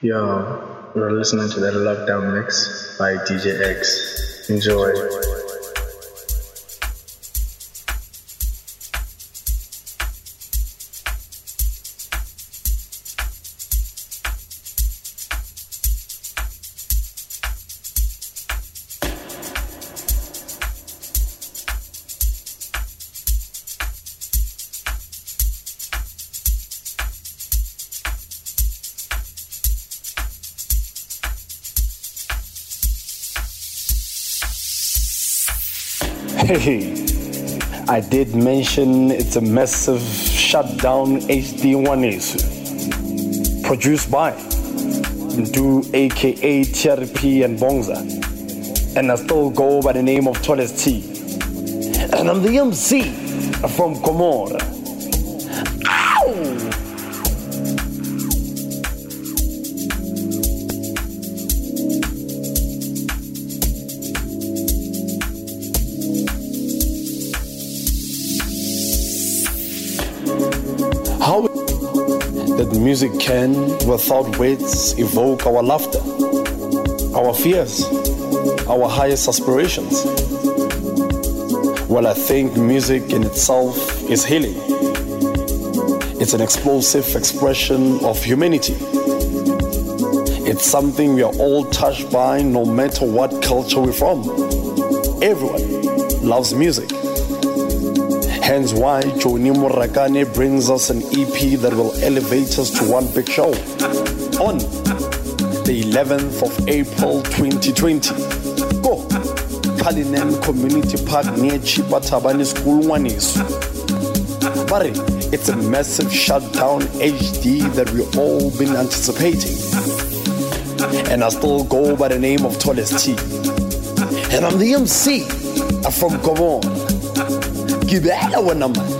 Yo, we're listening to the Lockdown Mix by DJ Axe. Enjoy. Hey, I did mention it's a massive shutdown HD1 is produced by MDU aka TRP and Bongza. And I still go by the name of Tallest T. And I'm the MC from Comora. Music can, without words, evoke our laughter, our fears, our highest aspirations. Well, I think music in itself is healing. It's an explosive expression of humanity. It's something we are all touched by no matter what culture we're from. Everyone loves music. Hence why Joni Murakane brings us an EP that will elevate us to one big show on the 11th of April 2020. Go! Cullinan Community Park near Chipatabani School Wanisu. But it's a massive shutdown HD that we've all been anticipating. And I still go by the name of Tallest T. And I'm the MC from Gabon. Gibela wena man.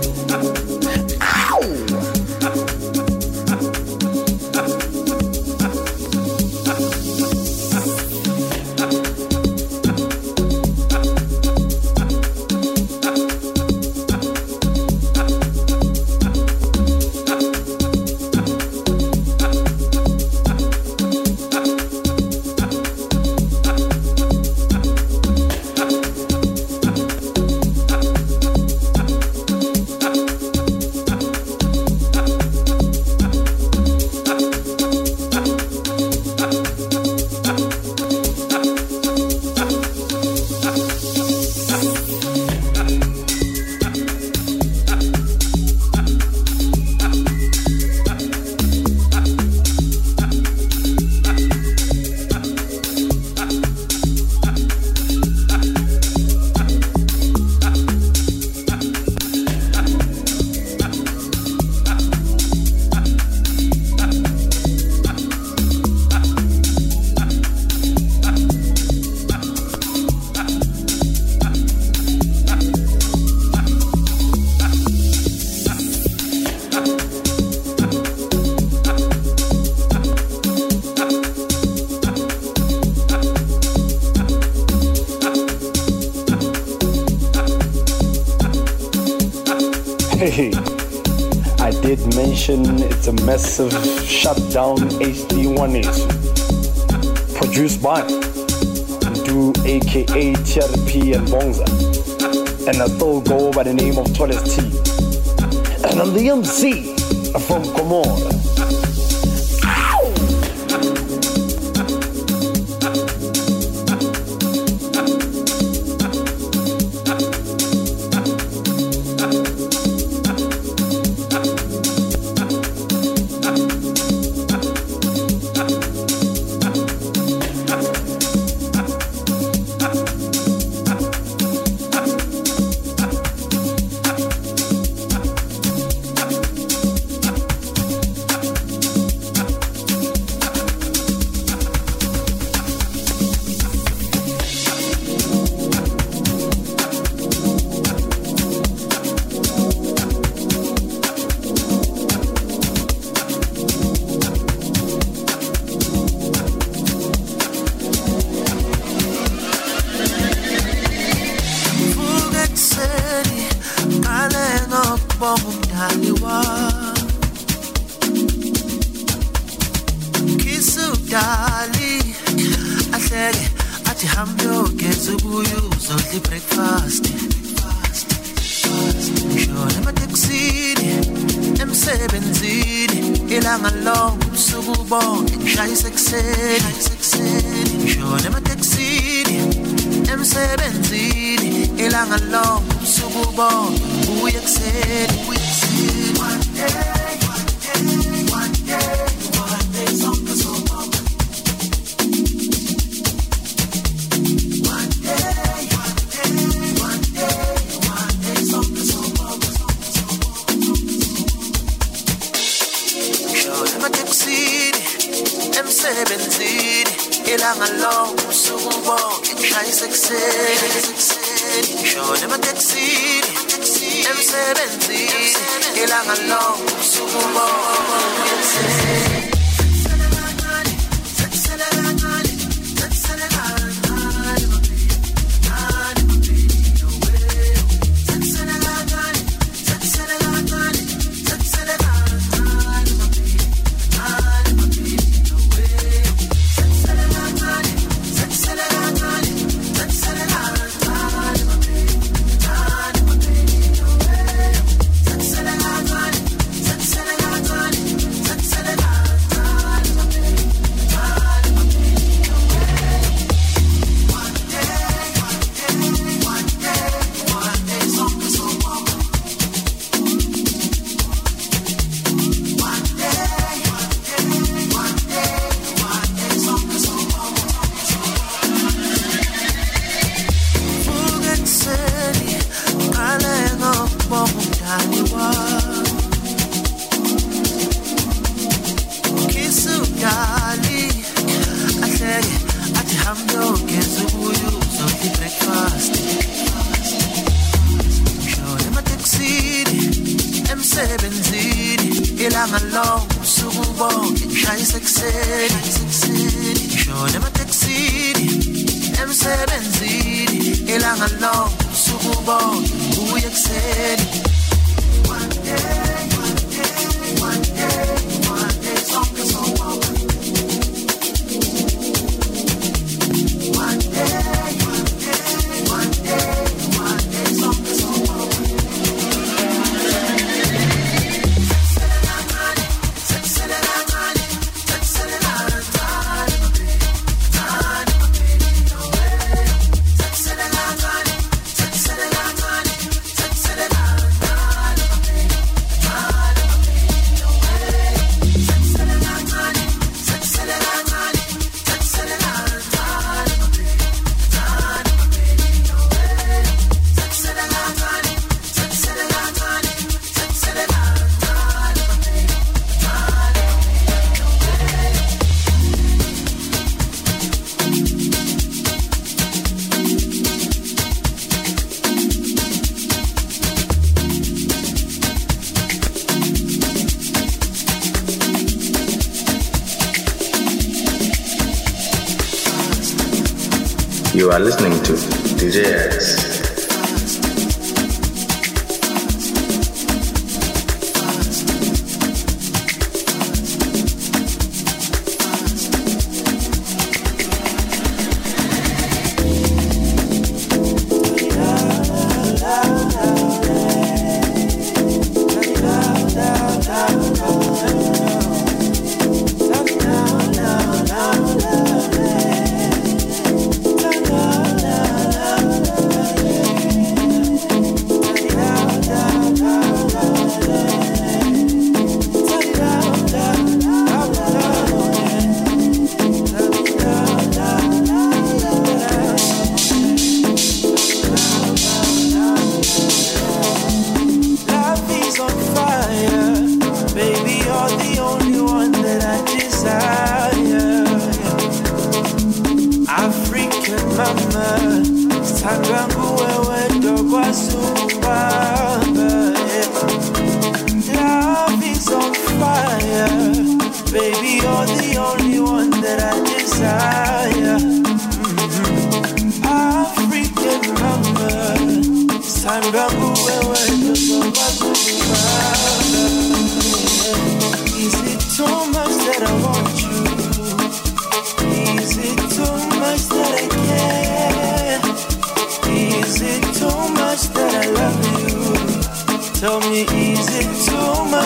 Massive shutdown HD1 is produced by Do aka TRP and Bongza. And I still go by the name of Tallest T. And I'm the MC from Comora.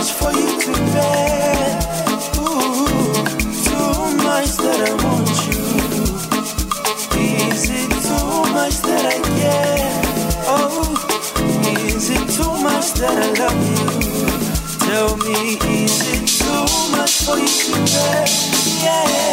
much for you to bear. Ooh, too much that I want you. Is it too much that I care? Oh, is it too much that I love you? Tell me, is it too much for you to bear? Yeah.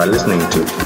Are listening to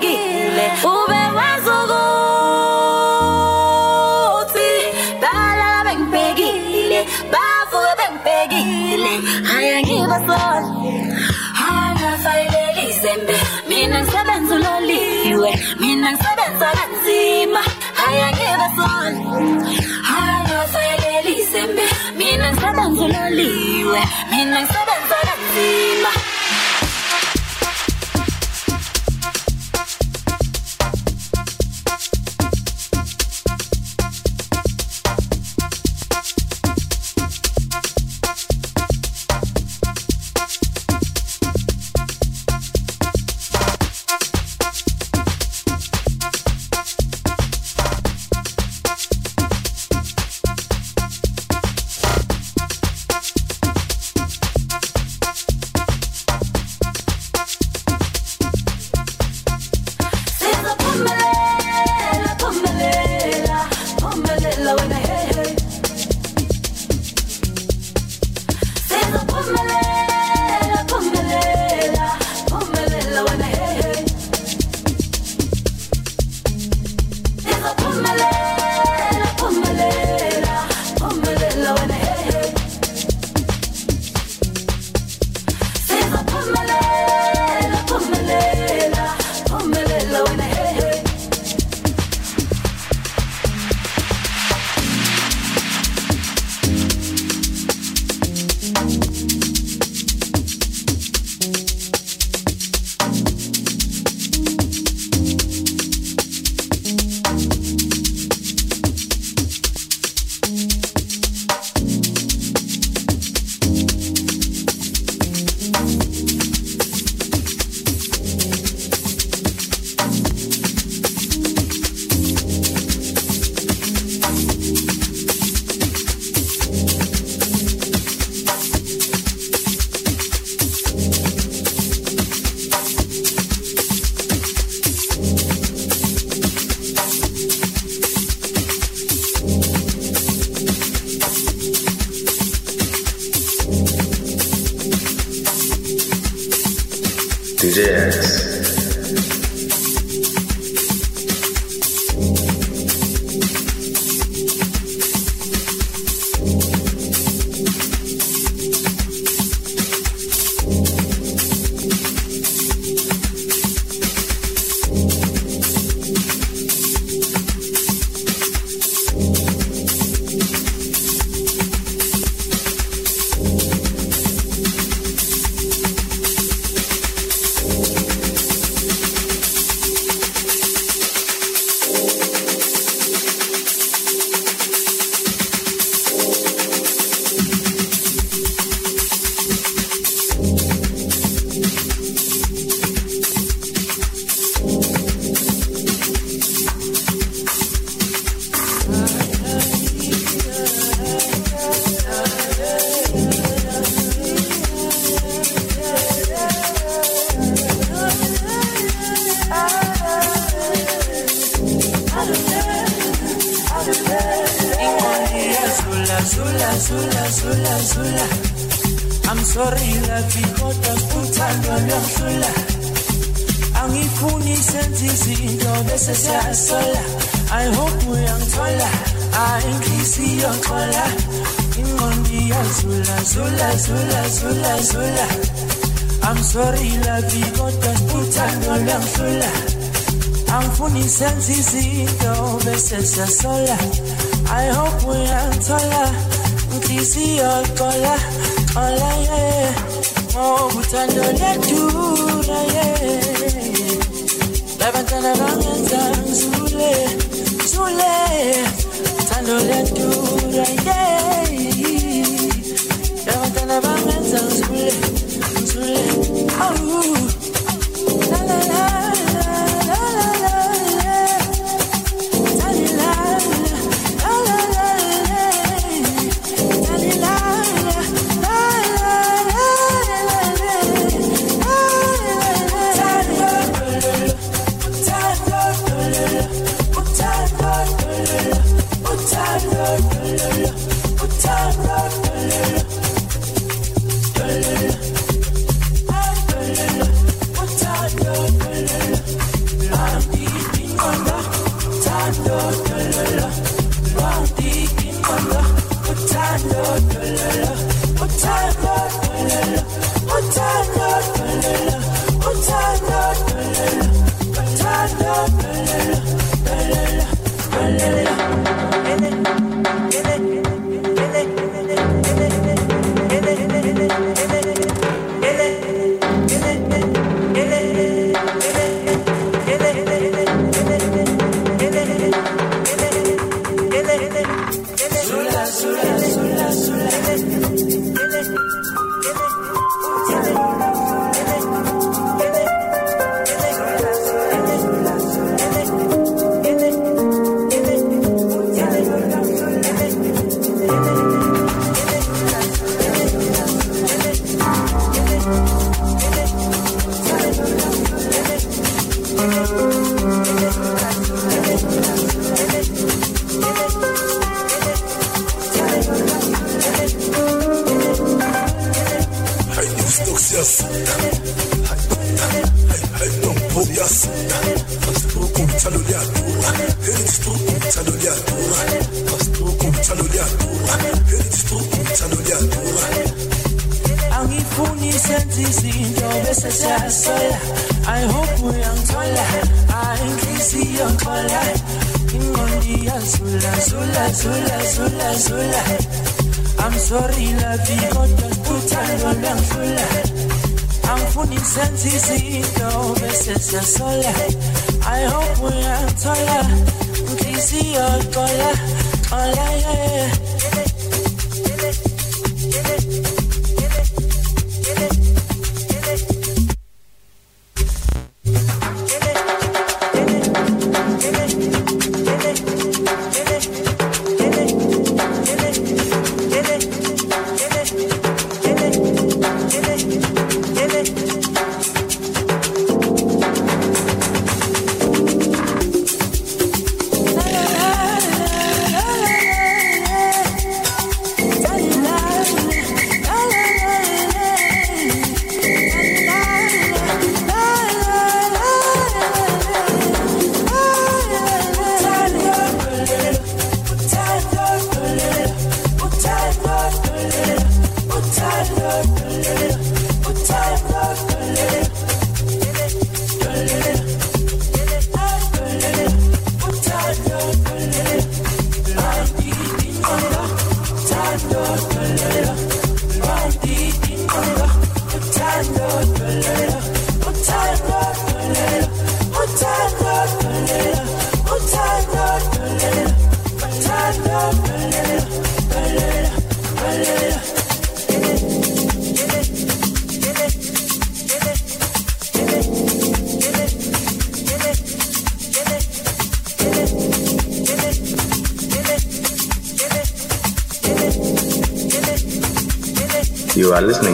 bengibhekile ube wazi ukuthi balala bengibhekile bavuke bengibhekile. Haya ngibasona angafayileli izembe. Mina ngisebenza uloliwe. Mina ngisebenza kanzima. Haya ngibasona angafayileli izembe. Mina ngisebenza uloliwe. Mina ngisebenza veces se asola. I hope we are taller. I increase your color. In on the zula, zula, zula, zula, zula. I'm sorry, la bigota, puta, no le anzula. I'm funny, sensicito, veces se asola. I hope we are taller. Increase your color, color, yeah. Oh, but I know that you, yeah. Tarantana Ramazan Zule Zule. Tando Lendura Tarantana Ramazan Oh are listening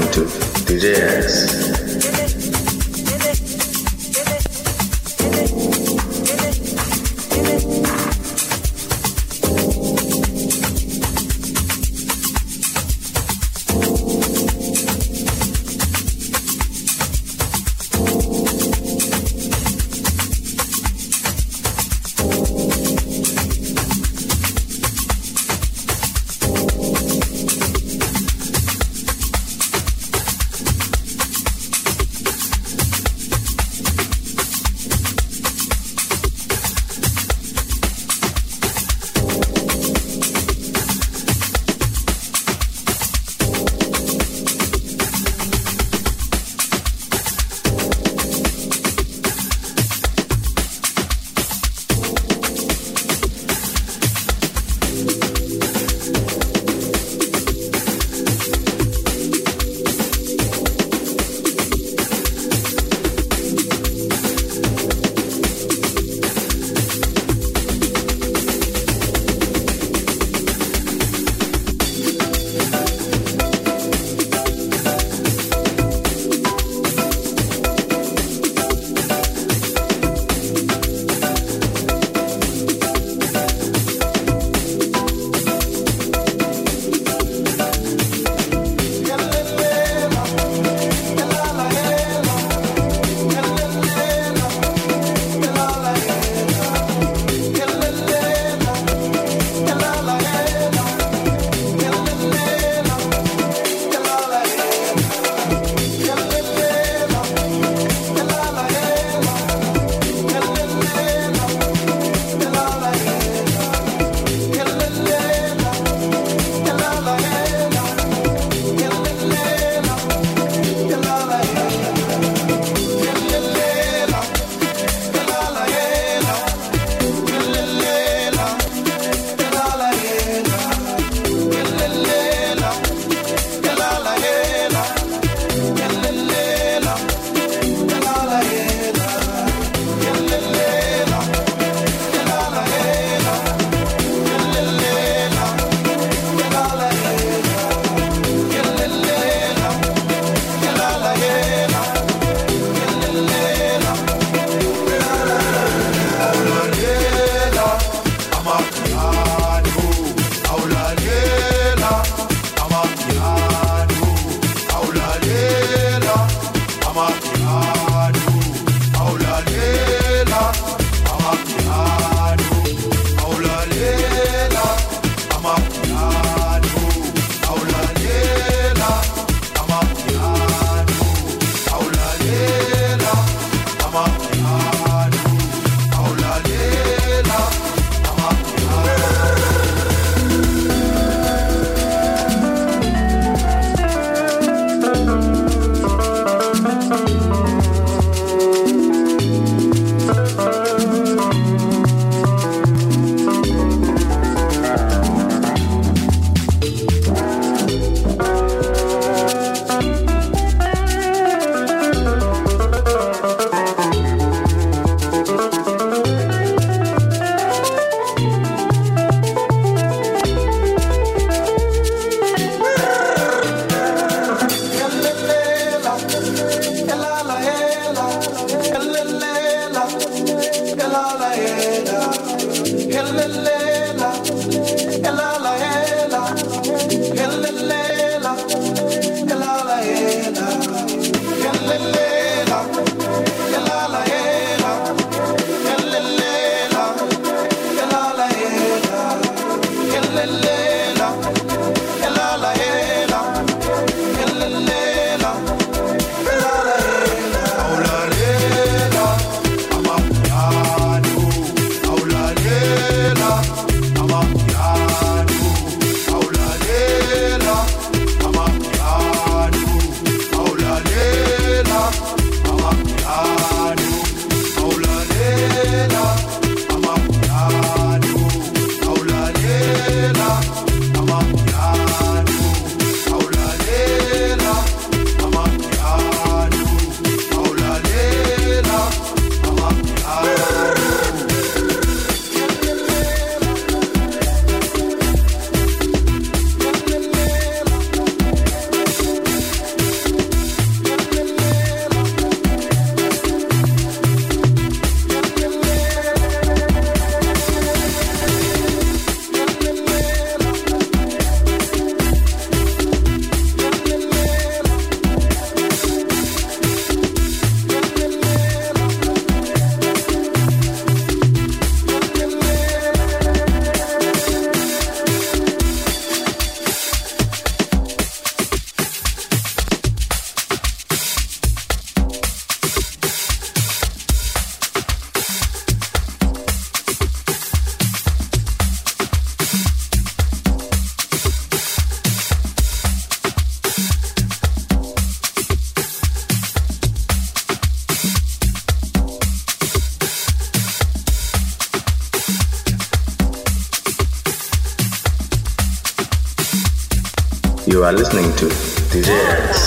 are listening to DJ.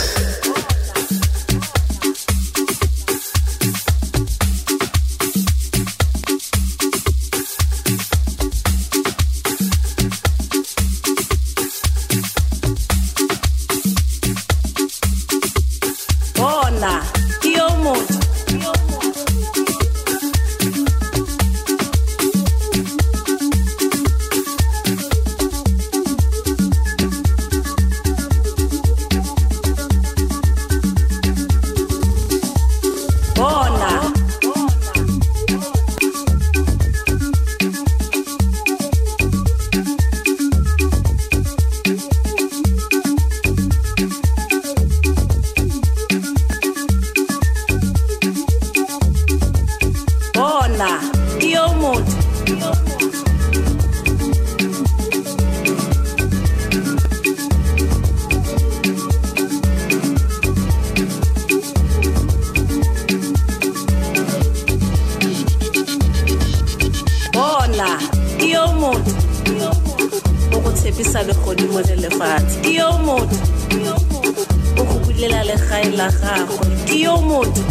Legae la gagwe ke yo motho.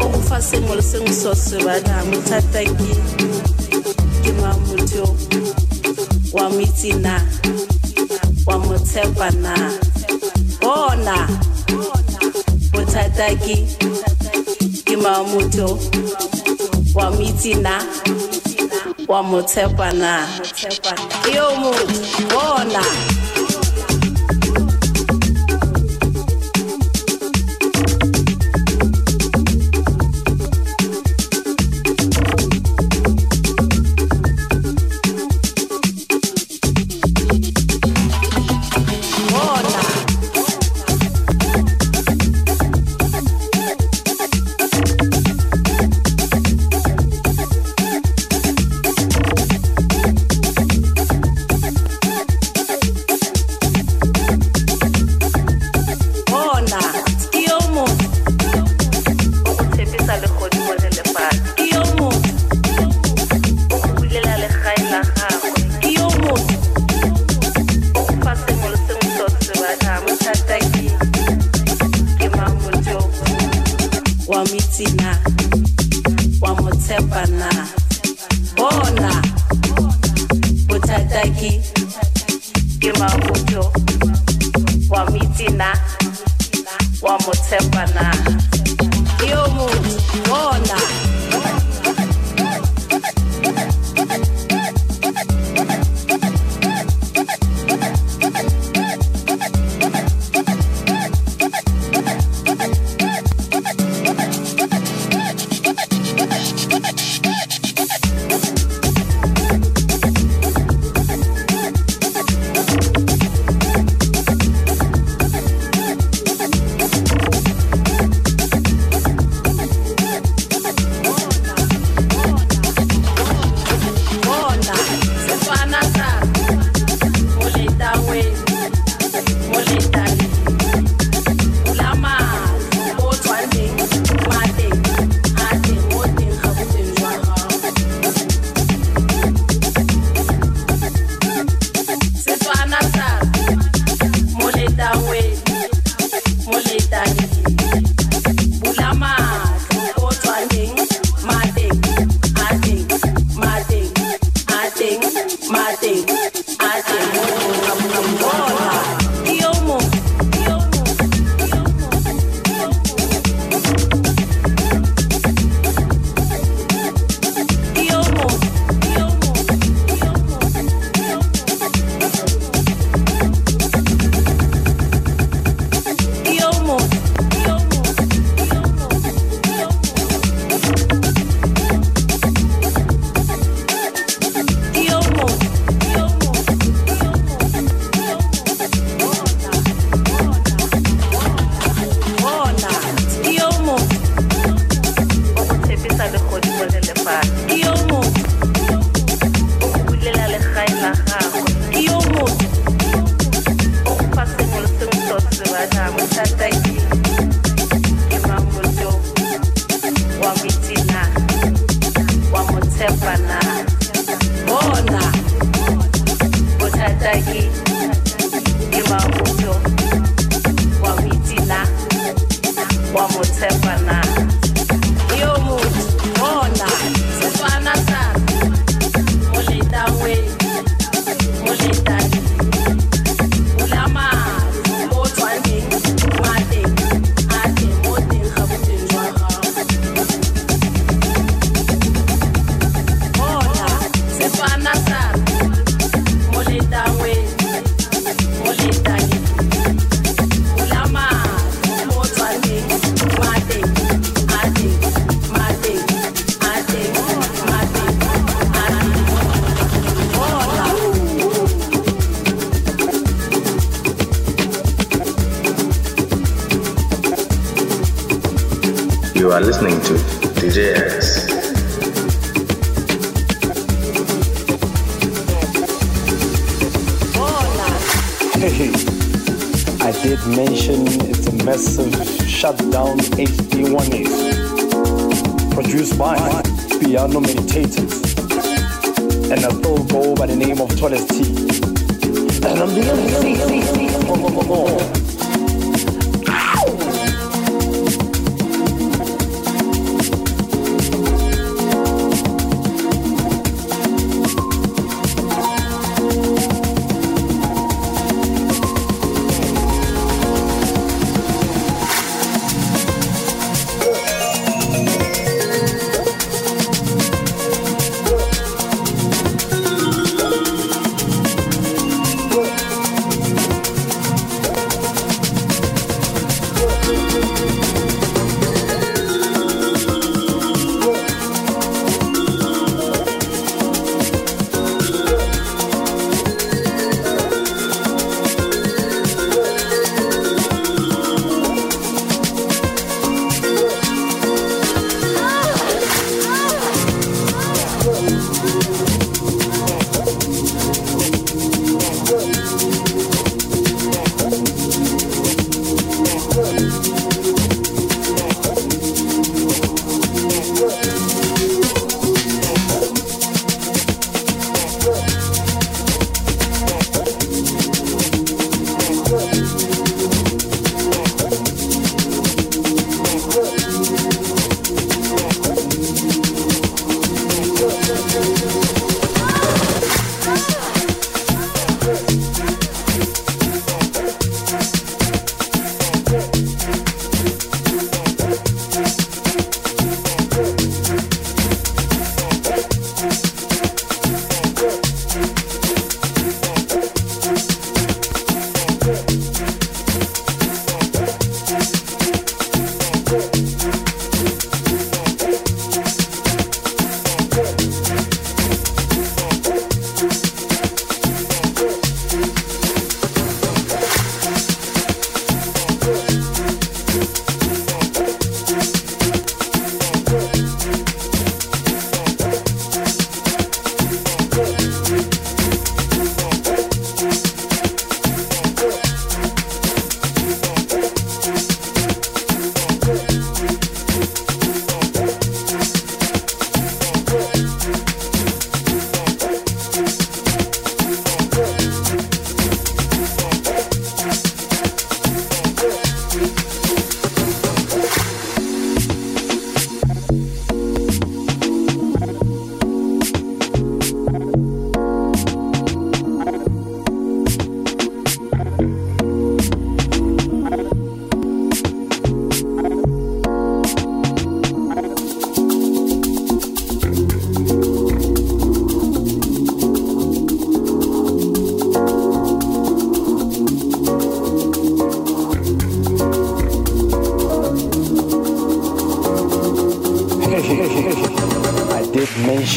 O go fa sengwe le sengwe se o se batlang bothata ke ke mang motho wa mo itse na? Wa mo tshepa na? Bona. Bothata ke ke mang motho wa mo itse na? Wa mo tshepa na? Ke yo motho. Bona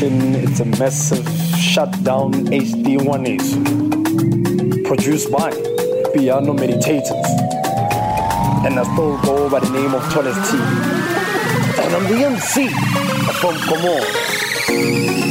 station, it's a massive shutdown HD1s. Produced by Piano Meditators. And I still go by the name of Toles T. And I'm the MC from Como.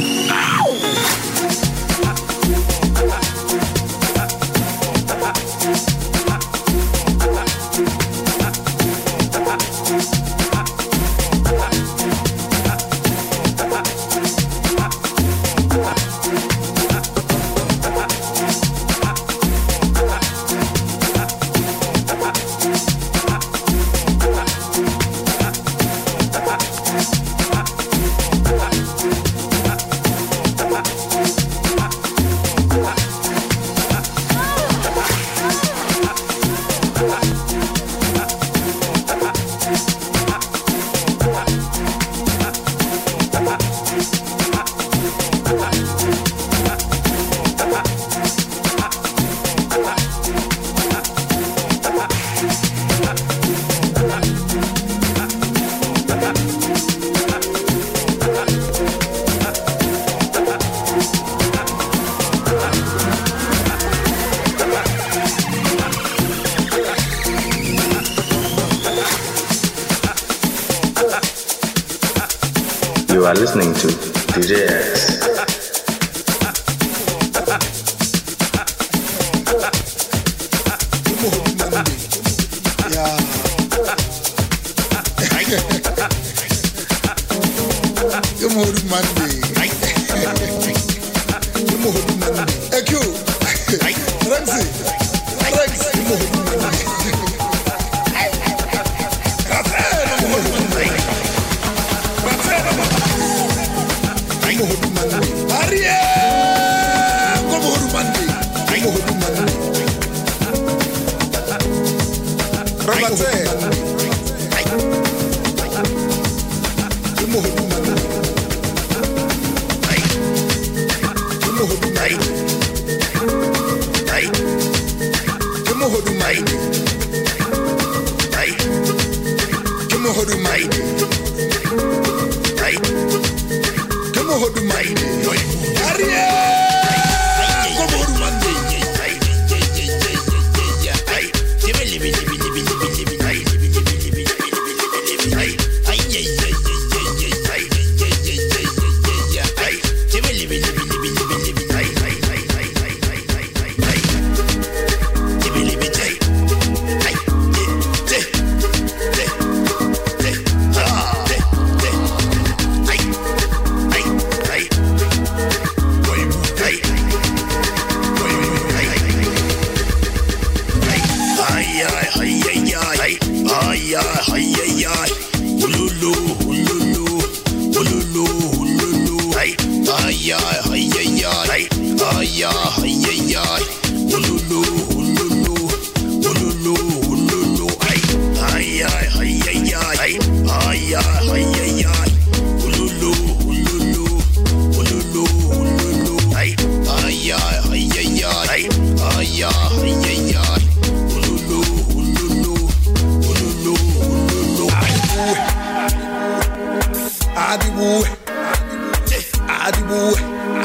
Adibu,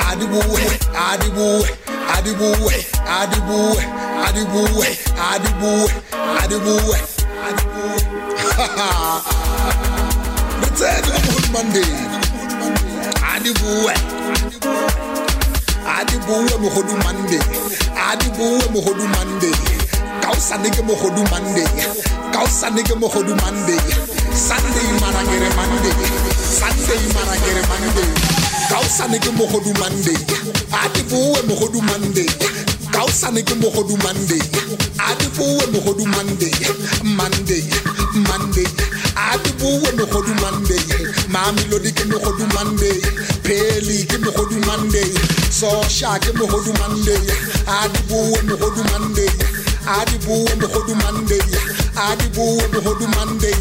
Adibu, Adibu, Adibu, Adibu, Adibu, Adibu, Adibu, Adibu. Return on Monday. Adibu, Adibu, Mogodu Monday. Adibu, Mogodu Monday. Kausa nigga Mogodu Monday. Kausa nigga Mogodu Monday. Sunday Marangere Monday. Sunday Marangere Monday. Kausanege mohodu mande. Adibuwe mohodu mande. Kausanege mohodu mande. Adibuwe mohodu mande. Mande. Mande. Adibuwe mohodu mande. Mamelodi ke mohodu mande. Pele ke mohodu mande. Sosha ke mohodu mande. Adibuwe mohodu mande. Adibuwe mohodu mande. Adibuwe mohodu mande.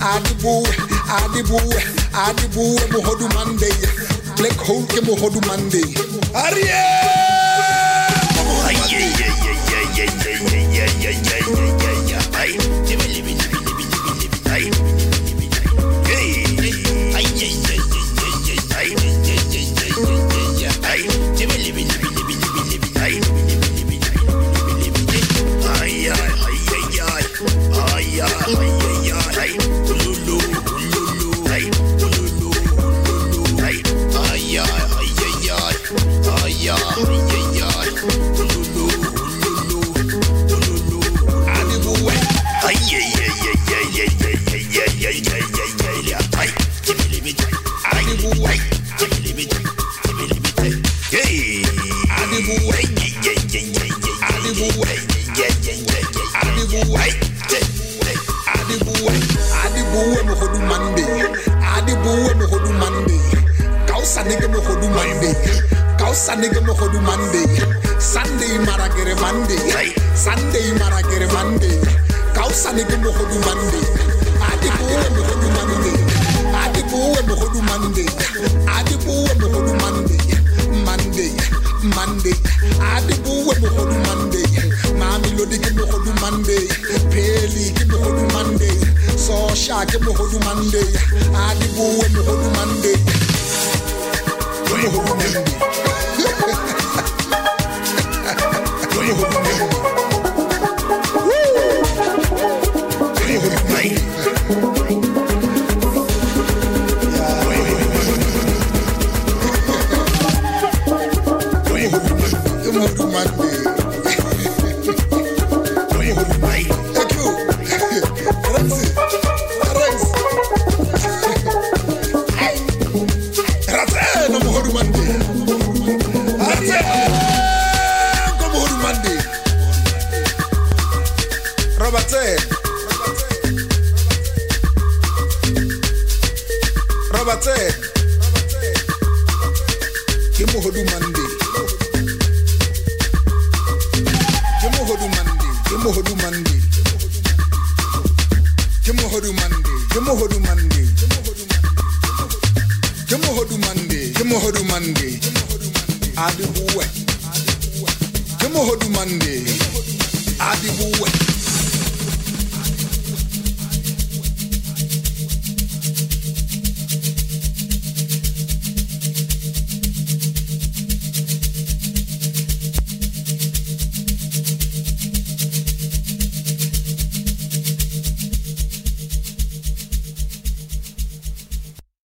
Adibuwe Adibuwe Adibuwe mohodu mande. Adibuwe, adibuwe, adibuwe, Black hole ke Mohodu Monday. Ariel! Ka o sane ke mogodu mande ka o sane ke mogodu mande sunday mara kere monday. Sunday mara kere monday. Ka o sane ke mogodu mande adibuwe mogodu mande adibuwe mogodu mande adibuwe mogodu mande monday. Monday. Adibuwe mogodu mande Mamelodi ke mogodu mande pheli ke mogodu mande sosha ke mogodu mande adibuwe mogodu mande ke mogodu mande ke mogodu mande ke